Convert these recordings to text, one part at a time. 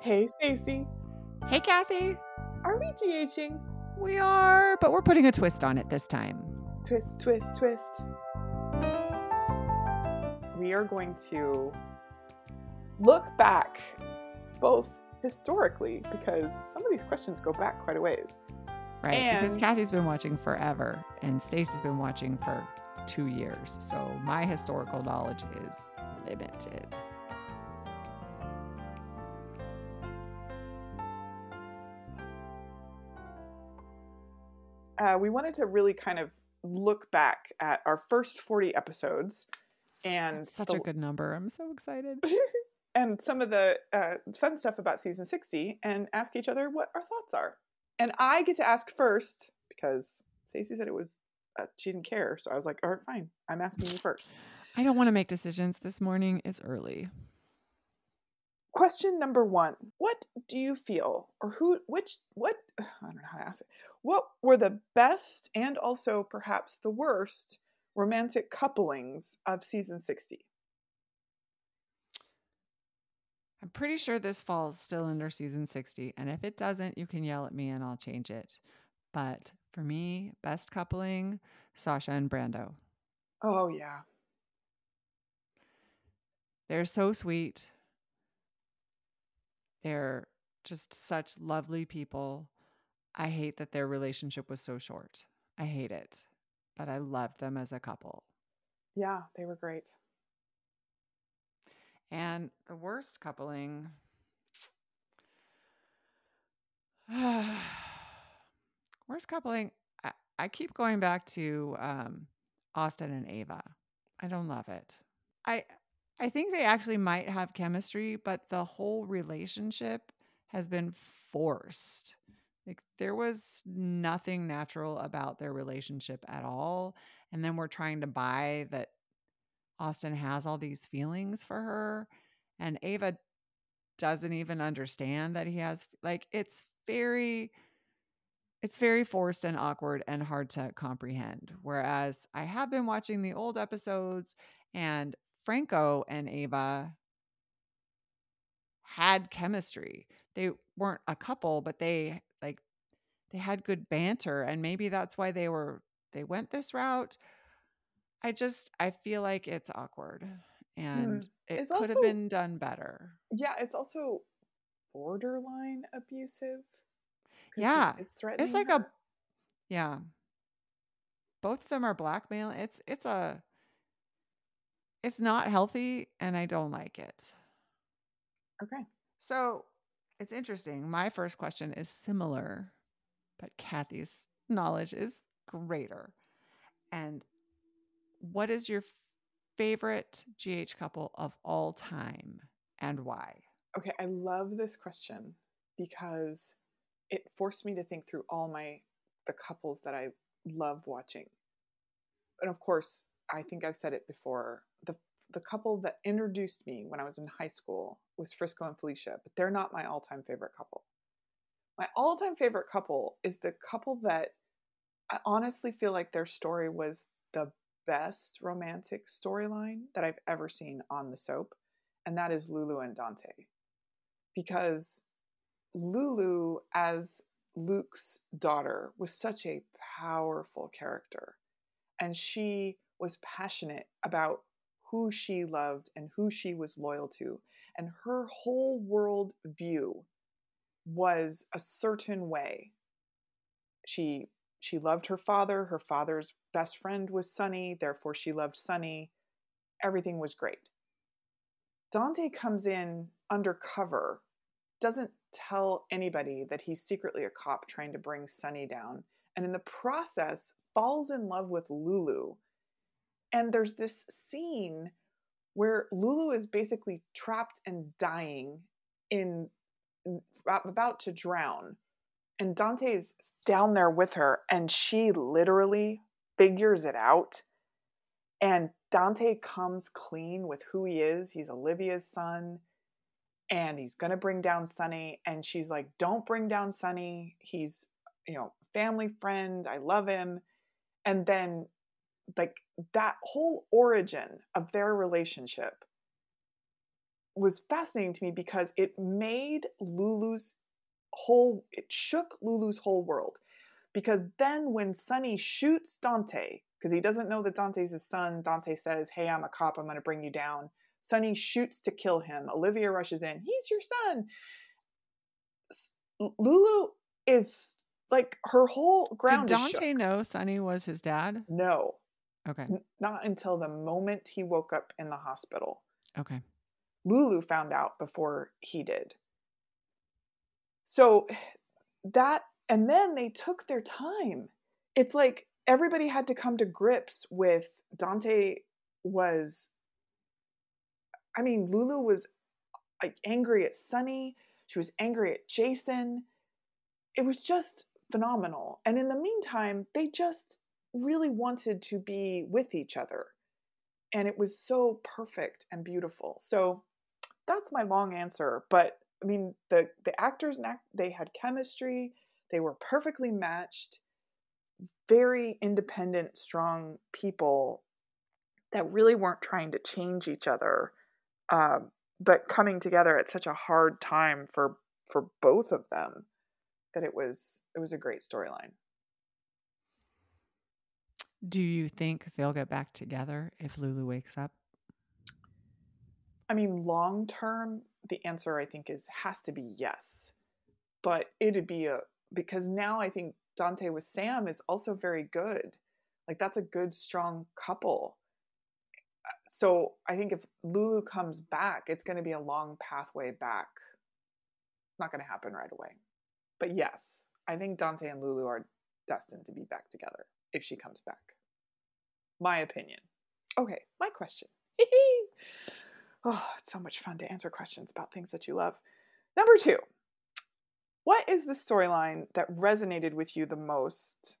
Hey, Stacy. Hey, Kathy. Are we GHing? We are, but we're putting a twist on it this time. Twist, twist, twist. We are going to look back, both historically, because some of these questions go back quite a ways. Right, because Kathy's been watching forever and Stacy's been watching for two years. So my historical knowledge is limited. Uh, we wanted to really kind of look back at our first 40 episodes and It's such the- a good number. I'm so excited. and some of the uh, fun stuff about season 60 and ask each other what our thoughts are. And I get to ask first because Stacey said it was, uh, she didn't care. So I was like, all right, fine. I'm asking you first. I don't want to make decisions this morning. It's early. Question number one What do you feel, or who, which, what, I don't know how to ask it. What were the best and also perhaps the worst romantic couplings of season 60? I'm pretty sure this falls still under season 60. And if it doesn't, you can yell at me and I'll change it. But for me, best coupling, Sasha and Brando. Oh, yeah. They're so sweet. They're just such lovely people. I hate that their relationship was so short. I hate it. But I loved them as a couple. Yeah, they were great. And the worst coupling. worst coupling. I, I keep going back to um, Austin and Ava. I don't love it. I I think they actually might have chemistry, but the whole relationship has been forced. Like there was nothing natural about their relationship at all. And then we're trying to buy that Austin has all these feelings for her and Ava doesn't even understand that he has like it's very it's very forced and awkward and hard to comprehend whereas I have been watching the old episodes and Franco and Ava had chemistry. They weren't a couple, but they they had good banter and maybe that's why they were they went this route. I just I feel like it's awkward and it Hmm. It's could have been done better. Yeah, it's also borderline abusive. Yeah, is threatening. It's like a yeah. Both of them are blackmail. It's it's a it's not healthy and I don't like it. okay. So it's interesting. My first question is similar, but Kathy's knowledge is greater. And what is your favorite GH couple of all time and why? Okay, I love this question because it forced me to think through all my the couples that I love watching. And of course, I think I've said it before. The the couple that introduced me when I was in high school was Frisco and Felicia, but they're not my all-time favorite couple. My all-time favorite couple is the couple that I honestly feel like their story was the best romantic storyline that I've ever seen on the soap, and that is Lulu and Dante because Lulu, as Luke's daughter, was such a powerful character. And she was passionate about who she loved and who she was loyal to. And her whole world view was a certain way. She she loved her father. Her father's best friend was Sonny, therefore she loved Sonny. Everything was great. Dante comes in undercover, doesn't tell anybody that he's secretly a cop trying to bring Sonny down, and in the process falls in love with Lulu. And there's this scene where Lulu is basically trapped and dying in about to drown. And Dante's down there with her, and she literally figures it out. And Dante comes clean with who he is. He's Olivia's son, and he's gonna bring down Sonny. And she's like, "Don't bring down Sonny. He's, you know, family friend. I love him." And then, like that whole origin of their relationship was fascinating to me because it made Lulu's whole it shook Lulu's whole world. Because then when Sonny shoots Dante, because he doesn't know that Dante's his son, Dante says, Hey, I'm a cop, I'm gonna bring you down. Sonny shoots to kill him. Olivia rushes in, He's your son. Lulu is like her whole ground. Did Dante know Sonny was his dad? No. Okay. N- not until the moment he woke up in the hospital. Okay. Lulu found out before he did. So that, and then they took their time. It's like everybody had to come to grips with Dante was, I mean, Lulu was angry at Sonny. She was angry at Jason. It was just phenomenal. And in the meantime, they just really wanted to be with each other. And it was so perfect and beautiful. So that's my long answer. But I mean, the, the actors, they had chemistry, they were perfectly matched, very independent, strong people that really weren't trying to change each other, uh, but coming together at such a hard time for for both of them that it was it was a great storyline. Do you think they'll get back together if Lulu wakes up? I mean, long term, the answer I think is has to be yes. But it'd be a because now I think Dante with Sam is also very good. Like that's a good, strong couple. So I think if Lulu comes back, it's going to be a long pathway back. Not going to happen right away. But yes, I think Dante and Lulu are destined to be back together if she comes back. My opinion. Okay, my question. oh, it's so much fun to answer questions about things that you love. Number two, what is the storyline that resonated with you the most?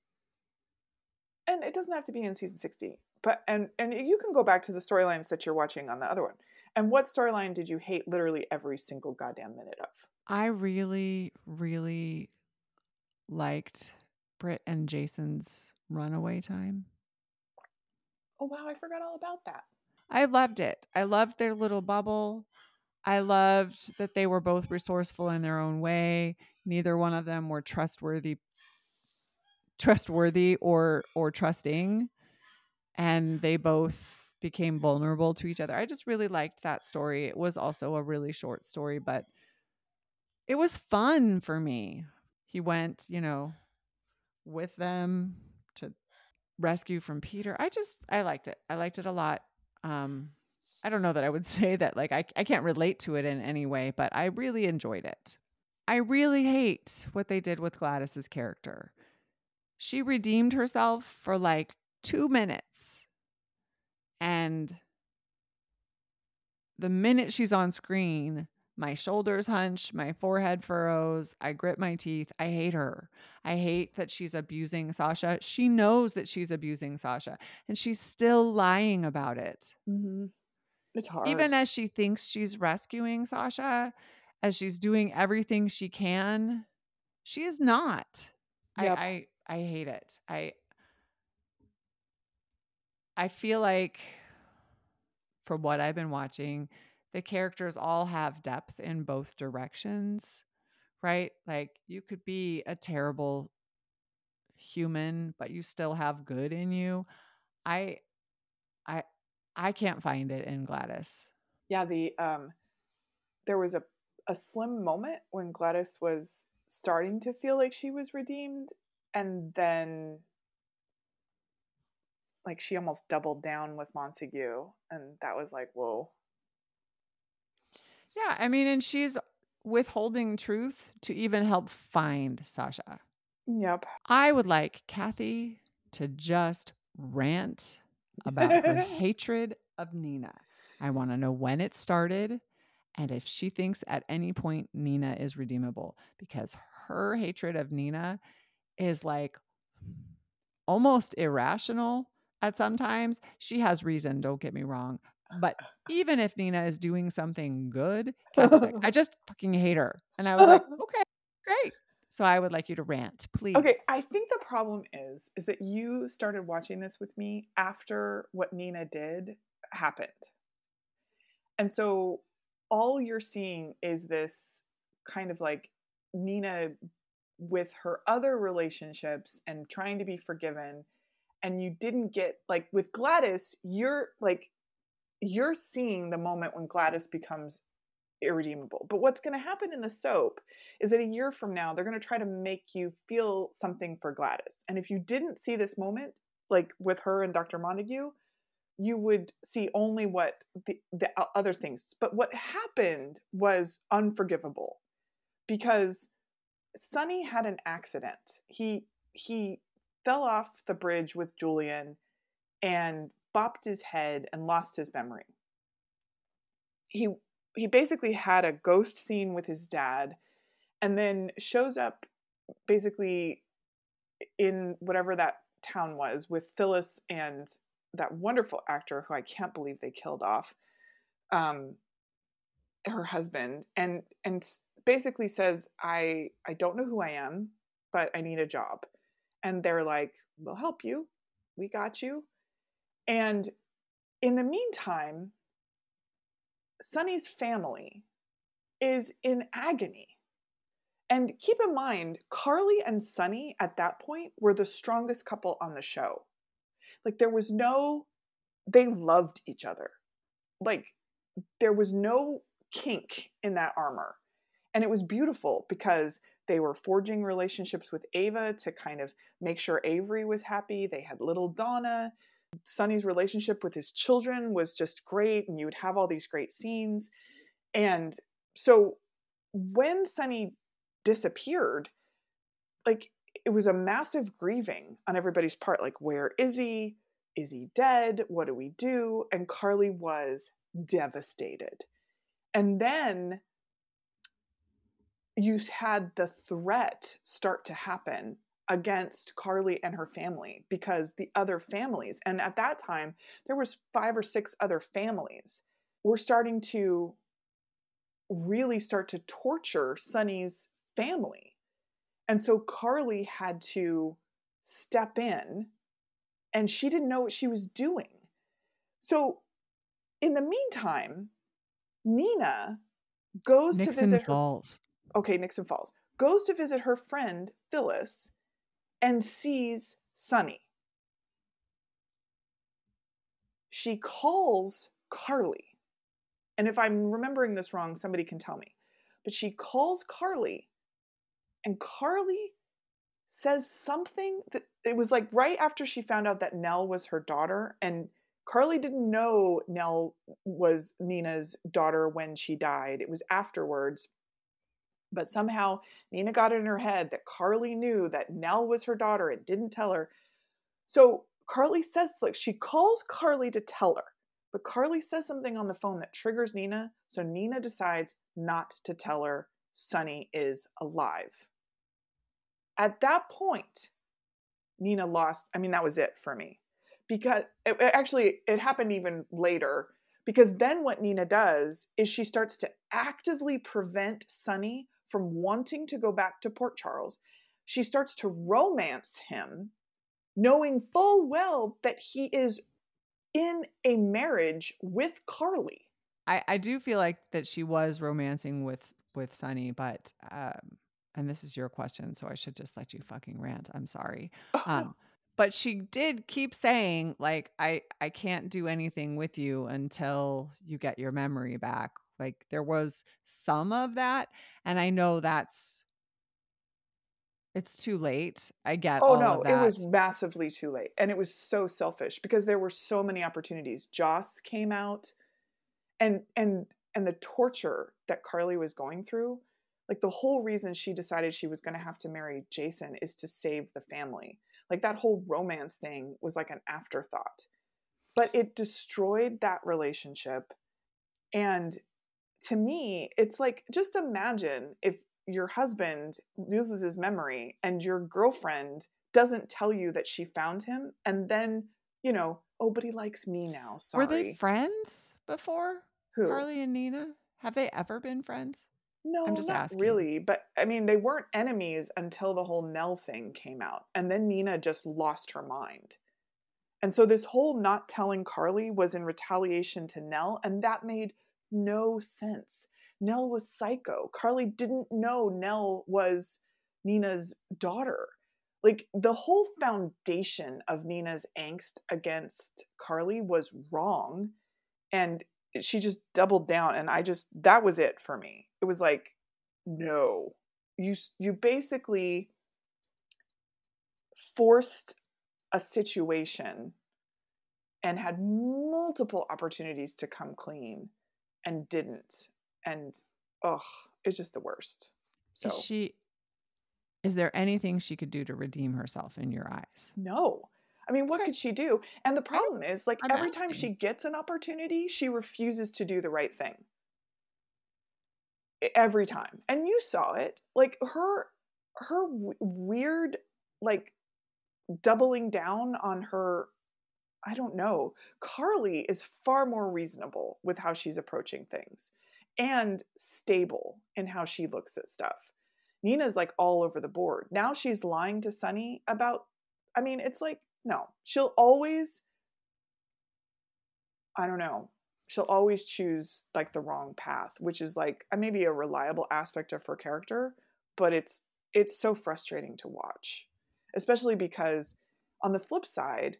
And it doesn't have to be in season 60, but and and you can go back to the storylines that you're watching on the other one. And what storyline did you hate literally every single goddamn minute of? I really, really liked Britt and Jason's runaway time. Oh, wow. I forgot all about that. I loved it. I loved their little bubble. I loved that they were both resourceful in their own way. Neither one of them were trustworthy trustworthy or or trusting and they both became vulnerable to each other. I just really liked that story. It was also a really short story, but it was fun for me. He went, you know, with them to rescue from Peter. I just I liked it. I liked it a lot. Um I don't know that I would say that like I I can't relate to it in any way, but I really enjoyed it. I really hate what they did with Gladys's character. She redeemed herself for like 2 minutes. And the minute she's on screen, my shoulders hunch, my forehead furrows, I grit my teeth. I hate her. I hate that she's abusing Sasha. She knows that she's abusing Sasha and she's still lying about it. Mm-hmm. It's hard. Even as she thinks she's rescuing Sasha, as she's doing everything she can, she is not. Yep. I, I I hate it. I I feel like from what I've been watching, the characters all have depth in both directions, right? Like you could be a terrible human, but you still have good in you. I I I can't find it in Gladys. Yeah, the um there was a a slim moment when Gladys was starting to feel like she was redeemed and then like she almost doubled down with Montague and that was like whoa yeah, I mean, and she's withholding truth to even help find Sasha. Yep. I would like Kathy to just rant about her hatred of Nina. I want to know when it started and if she thinks at any point Nina is redeemable because her hatred of Nina is like almost irrational at sometimes. She has reason, don't get me wrong, but even if Nina is doing something good, like, I just fucking hate her. And I was like, okay, great. So I would like you to rant, please. Okay, I think the problem is is that you started watching this with me after what Nina did happened. And so all you're seeing is this kind of like Nina with her other relationships and trying to be forgiven and you didn't get like with Gladys you're like you're seeing the moment when Gladys becomes irredeemable. But what's going to happen in the soap is that a year from now they're going to try to make you feel something for Gladys. And if you didn't see this moment like with her and Dr. Montague, you would see only what the, the other things. But what happened was unforgivable because Sonny had an accident. He he fell off the bridge with Julian and bopped his head and lost his memory. He he basically had a ghost scene with his dad and then shows up basically in whatever that town was with Phyllis and that wonderful actor who I can't believe they killed off um her husband and and basically says I I don't know who I am but I need a job. And they're like we'll help you. We got you and in the meantime Sonny's family is in agony and keep in mind Carly and Sonny at that point were the strongest couple on the show like there was no they loved each other. Like there was no kink in that armor. And it was beautiful because they were forging relationships with Ava to kind of make sure Avery was happy. They had little Donna. Sonny's relationship with his children was just great, and you would have all these great scenes. And so when Sonny disappeared, like it was a massive grieving on everybody's part. Like, where is he? Is he dead? What do we do? And Carly was devastated. And then you had the threat start to happen against Carly and her family because the other families and at that time there was five or six other families were starting to really start to torture Sonny's family and so Carly had to step in and she didn't know what she was doing. So in the meantime, Nina goes Nixon to visit Falls. her. Okay, Nixon Falls. Goes to visit her friend Phyllis and sees Sonny. She calls Carly. And if I'm remembering this wrong, somebody can tell me. But she calls Carly and Carly says something that it was like right after she found out that Nell was her daughter and Carly didn't know Nell was Nina's daughter when she died. It was afterwards. But somehow Nina got it in her head that Carly knew that Nell was her daughter and didn't tell her. So Carly says, like, she calls Carly to tell her, but Carly says something on the phone that triggers Nina. So Nina decides not to tell her Sonny is alive. At that point, Nina lost. I mean, that was it for me. Because it, actually, it happened even later. Because then what Nina does is she starts to actively prevent Sonny from wanting to go back to Port Charles. She starts to romance him, knowing full well that he is in a marriage with Carly. I, I do feel like that she was romancing with with Sonny, but um, and this is your question, so I should just let you fucking rant. I'm sorry. Um, but she did keep saying like I I can't do anything with you until you get your memory back. Like there was some of that, and I know that's it's too late. I get. Oh no, it was massively too late. And it was so selfish because there were so many opportunities. Joss came out and and and the torture that Carly was going through like the whole reason she decided she was going to have to marry Jason is to save the family. Like that whole romance thing was like an afterthought. But it destroyed that relationship. And to me, it's like just imagine if your husband loses his memory and your girlfriend doesn't tell you that she found him and then, you know, oh, but he likes me now. Sorry. Were they friends before? Who? Carly and Nina? Have they ever been friends? No, I'm just not asking. really. But I mean, they weren't enemies until the whole Nell thing came out. And then Nina just lost her mind. And so this whole not telling Carly was in retaliation to Nell. And that made no sense. Nell was psycho. Carly didn't know Nell was Nina's daughter. Like the whole foundation of Nina's angst against Carly was wrong. And she just doubled down. And I just, that was it for me. It was like, no. You, you basically forced a situation and had multiple opportunities to come clean and didn't. And ugh, it's just the worst. So Is she is there anything she could do to redeem herself in your eyes? no. I mean, what Okay. could she do? And the problem is, like, I'm every time she gets an opportunity, she refuses to do the right thing. Every time. And you saw it. Like, her, her w- weird, like, doubling down on her I don't know. Carly is far more reasonable with how she's approaching things and stable in how she looks at stuff. Nina's like all over the board. Now she's lying to Sonny about I mean, it's like no. She'll always I don't know. She'll always choose like the wrong path, which is like maybe a reliable aspect of her character, but it's it's so frustrating to watch. Especially because on the flip side,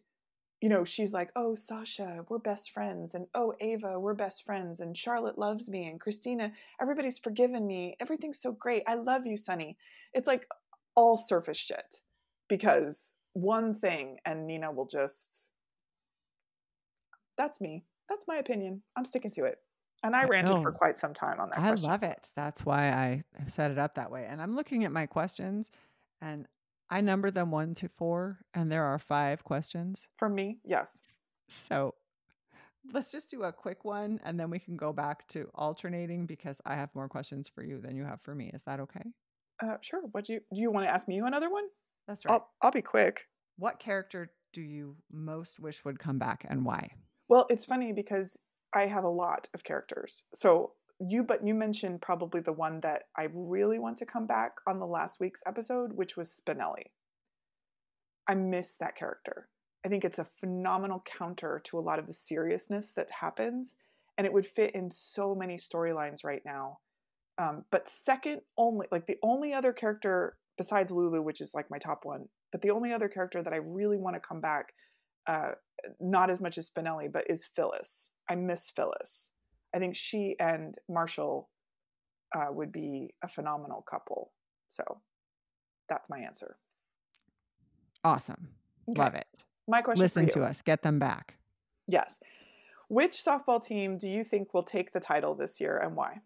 you know, she's like, oh, Sasha, we're best friends. And oh, Ava, we're best friends. And Charlotte loves me. And Christina, everybody's forgiven me. Everything's so great. I love you, Sonny. It's like all surface shit because one thing and Nina will just. That's me. That's my opinion. I'm sticking to it. And I I ranted for quite some time on that I question. love so- it. That's why I set it up that way. And I'm looking at my questions and I number them one to four, and there are five questions. For me, yes. So let's just do a quick one and then we can go back to alternating because I have more questions for you than you have for me. Is that okay? Uh, sure. What do you do? You want to ask me another one? That's right. I'll I'll be quick. What character do you most wish would come back and why? Well, it's funny because I have a lot of characters. So you, but you mentioned probably the one that I really want to come back on the last week's episode, which was Spinelli. I miss that character. I think it's a phenomenal counter to a lot of the seriousness that happens, and it would fit in so many storylines right now. Um, but second only, like the only other character besides Lulu, which is like my top one, but the only other character that I really want to come back uh, not as much as Spinelli, but is Phyllis. I miss Phyllis. I think she and Marshall uh, would be a phenomenal couple. So that's my answer. Awesome. Okay. Love it. My question Listen to us. Get them back. Yes. Which softball team do you think will take the title this year and why?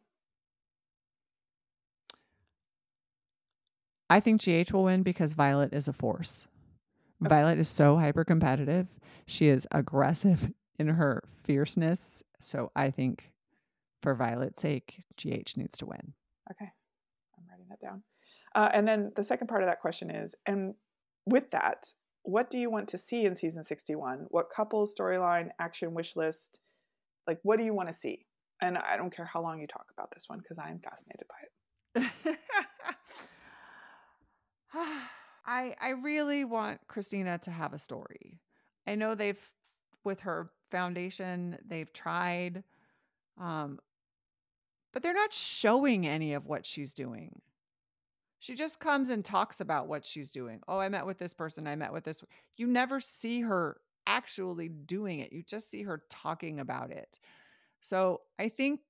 I think GH will win because Violet is a force. Okay. Violet is so hyper competitive. She is aggressive in her fierceness. So I think for Violet's sake, GH needs to win. Okay. I'm writing that down. Uh, and then the second part of that question is, and with that, what do you want to see in season 61? What couple, storyline, action wish list? Like, what do you want to see? And I don't care how long you talk about this one because I am fascinated by it. I I really want Christina to have a story. I know they've with her foundation, they've tried um but they're not showing any of what she's doing. She just comes and talks about what she's doing. Oh, I met with this person, I met with this. You never see her actually doing it. You just see her talking about it. So, I think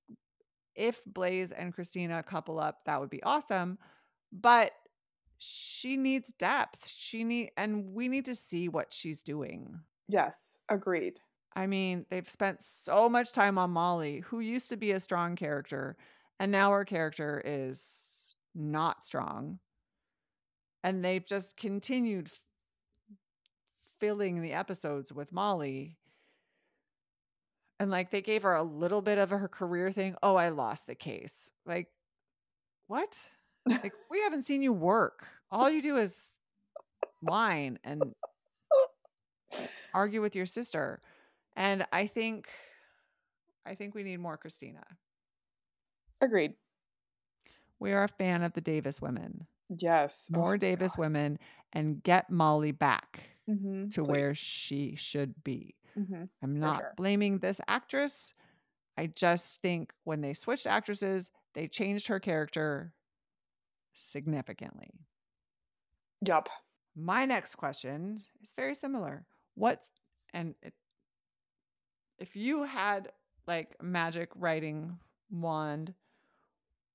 if Blaze and Christina couple up, that would be awesome. But she needs depth. She need and we need to see what she's doing. Yes, agreed. I mean, they've spent so much time on Molly, who used to be a strong character, and now her character is not strong. And they've just continued f- filling the episodes with Molly. And like they gave her a little bit of her career thing. Oh, I lost the case. Like, what? Like, we haven't seen you work. All you do is whine and argue with your sister. And I think I think we need more Christina. Agreed. We are a fan of the Davis women. Yes. Oh More my Davis God. women and get Molly back Mhm, to where she should be. Mhm. I'm not sure. blaming this actress. I just think when they switched actresses, they changed her character significantly. Yup. My next question is very similar. What and it, if you had like magic writing wand,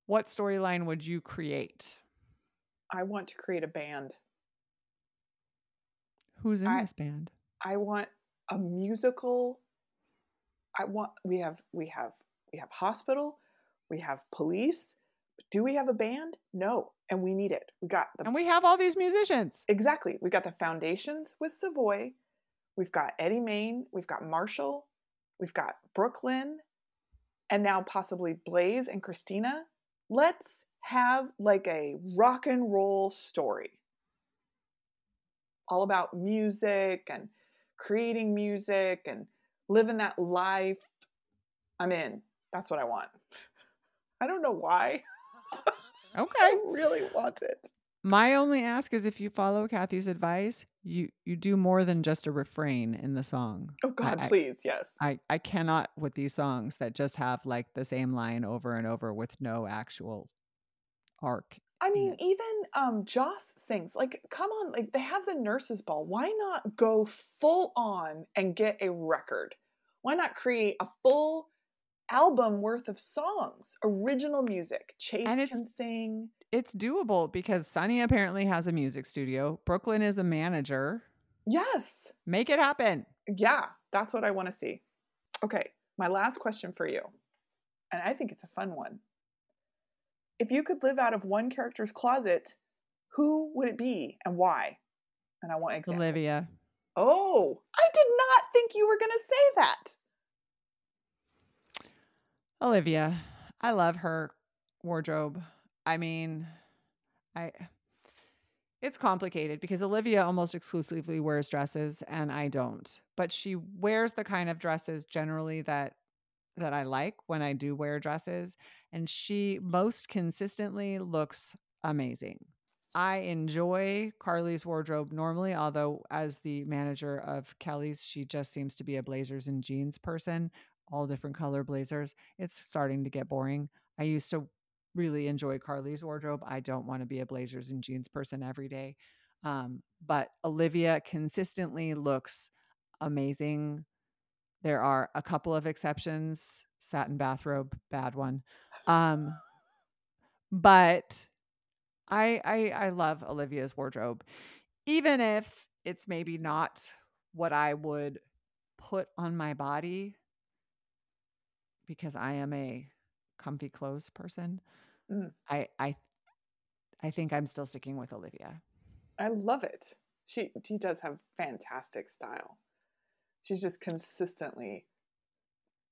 what storyline would you create? I want to create a band. Who's in I- this band? I want a musical. I want we have we have we have hospital, we have police. Do we have a band? No, and we need it. We got the And we have all these musicians. exactly. We got the foundations with Savoy. We've got Eddie Maine. We've got Marshall. We've got Brooklyn, and now possibly Blaze and Christina. Let's have like a rock and roll story, all about music and creating music and living that life. I'm in. That's what I want. I don't know why. Okay. I really want it. My only ask is if you follow Kathy's advice, you you do more than just a refrain in the song. Oh God, I- please, yes. I I cannot with these songs that just have like the same line over and over with no actual arc. I mean, even um Joss sings. Like, come on, like they have the nurses ball. Why not go full on and get a record? Why not create a full album worth of songs, original music? Chase can sing. It's doable because Sonny apparently has a music studio. Brooklyn is a manager. Yes. Make it happen. Yeah, that's what I want to see. Okay, my last question for you. And I think it's a fun one. If you could live out of one character's closet, who would it be and why? And I want examples. Olivia. Oh, I did not think you were going to say that. Olivia. I love her wardrobe. I mean, I it's complicated because Olivia almost exclusively wears dresses and I don't. But she wears the kind of dresses generally that that I like when I do wear dresses and she most consistently looks amazing. I enjoy Carly's wardrobe normally, although as the manager of Kelly's, she just seems to be a blazers and jeans person, all different color blazers. It's starting to get boring. I used to really enjoy Carly's wardrobe. I don't want to be a blazers and jeans person every day. Um, but Olivia consistently looks amazing. There are a couple of exceptions. Satin bathrobe, bad one. Um, but I, I I love Olivia's wardrobe, even if it's maybe not what I would put on my body because I am a comfy clothes person. Mm. I I I think I'm still sticking with Olivia. I love it. She she does have fantastic style. She's just consistently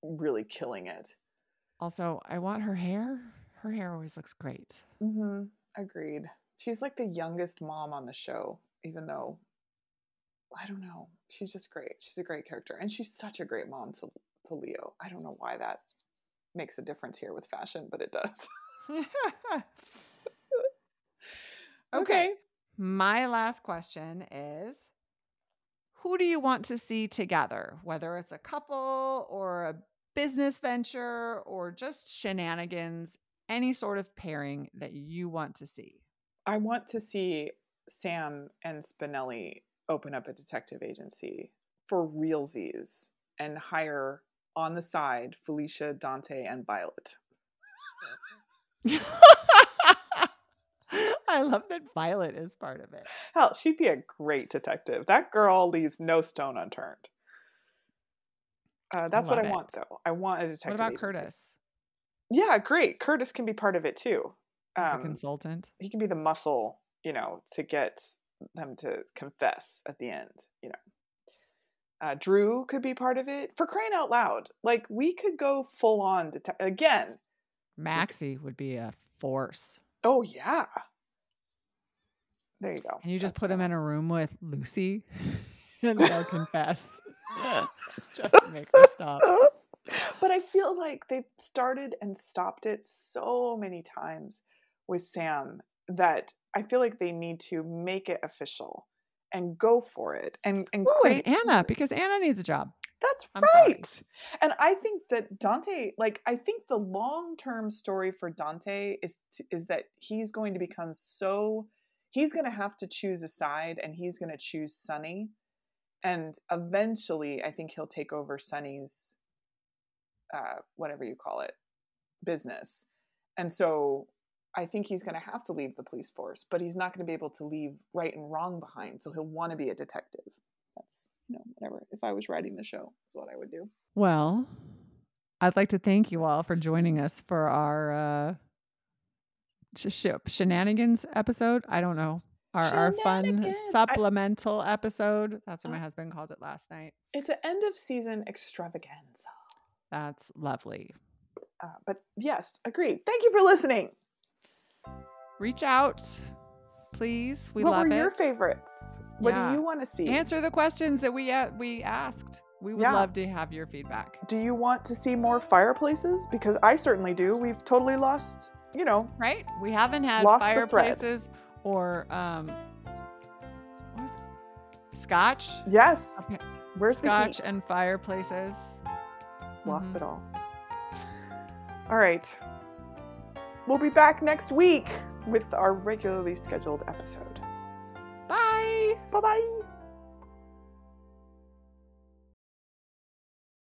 really killing it. Also, I want her hair. Her hair always looks great. Mm-hmm. Agreed. She's like the youngest mom on the show, even though I don't know. She's just great. She's a great character, and she's such a great mom to to Leo. I don't know why that makes a difference here with fashion, but it does. okay. My last question is Who do you want to see together? Whether it's a couple or a business venture or just shenanigans, any sort of pairing that you want to see. I want to see Sam and Spinelli open up a detective agency for realsies and hire on the side Felicia, Dante, and Violet. I love that Violet is part of it. Hell, she'd be a great detective. That girl leaves no stone unturned. Uh, that's what I it. want, though. I want a detective. What about agency. Curtis? Yeah, great. Curtis can be part of it too. Um, consultant. he can be the muscle, you know, to get them to confess at the end. You know, uh, Drew could be part of it. For crying out loud, like we could go full on det- again. Maxie would be a force. Oh yeah. There you go. And you just That's put I him in a room with Lucy and they'll confess. just to make her stop. but I feel like they've started and stopped it so many times with Sam that I feel like they need to make it official and go for it and and Ooh, and create Anna, because Anna needs a job. That's I'm sorry. right. And I think that Dante, like, I think the long term story for Dante is t- is that he's going to become so he's going to have to choose a side, and he's going to choose Sonny, and eventually, I think he'll take over Sonny's, uh, whatever you call it, business, and so. I think he's going to have to leave the police force, but he's not going to be able to leave right and wrong behind. So he'll want to be a detective. That's you know, whatever. If I was writing the show, is what I would do. Well, I'd like to thank you all for joining us for our uh, sh- sh- shenanigans episode. I don't know. Our, our fun Shenanigans. I- supplemental episode. That's what my Uh, husband called it last night. It's an end of season extravaganza. That's lovely. Uh, but yes, agreed. Thank you for listening. Reach out, please. We what love were it. your favorites? What Yeah. do you want to see? Answer the questions that we uh, we asked. We would Yeah. love to have your feedback. Do you want to see more fireplaces? Because I certainly do. We've totally lost, you know, Right? We haven't had Lost the thread. fireplaces or um what scotch. yes. Okay. Where's the Scotch and fireplaces. Lost Mhm. it all. All right. We'll be back next week with our regularly scheduled episode. Bye. Bye bye.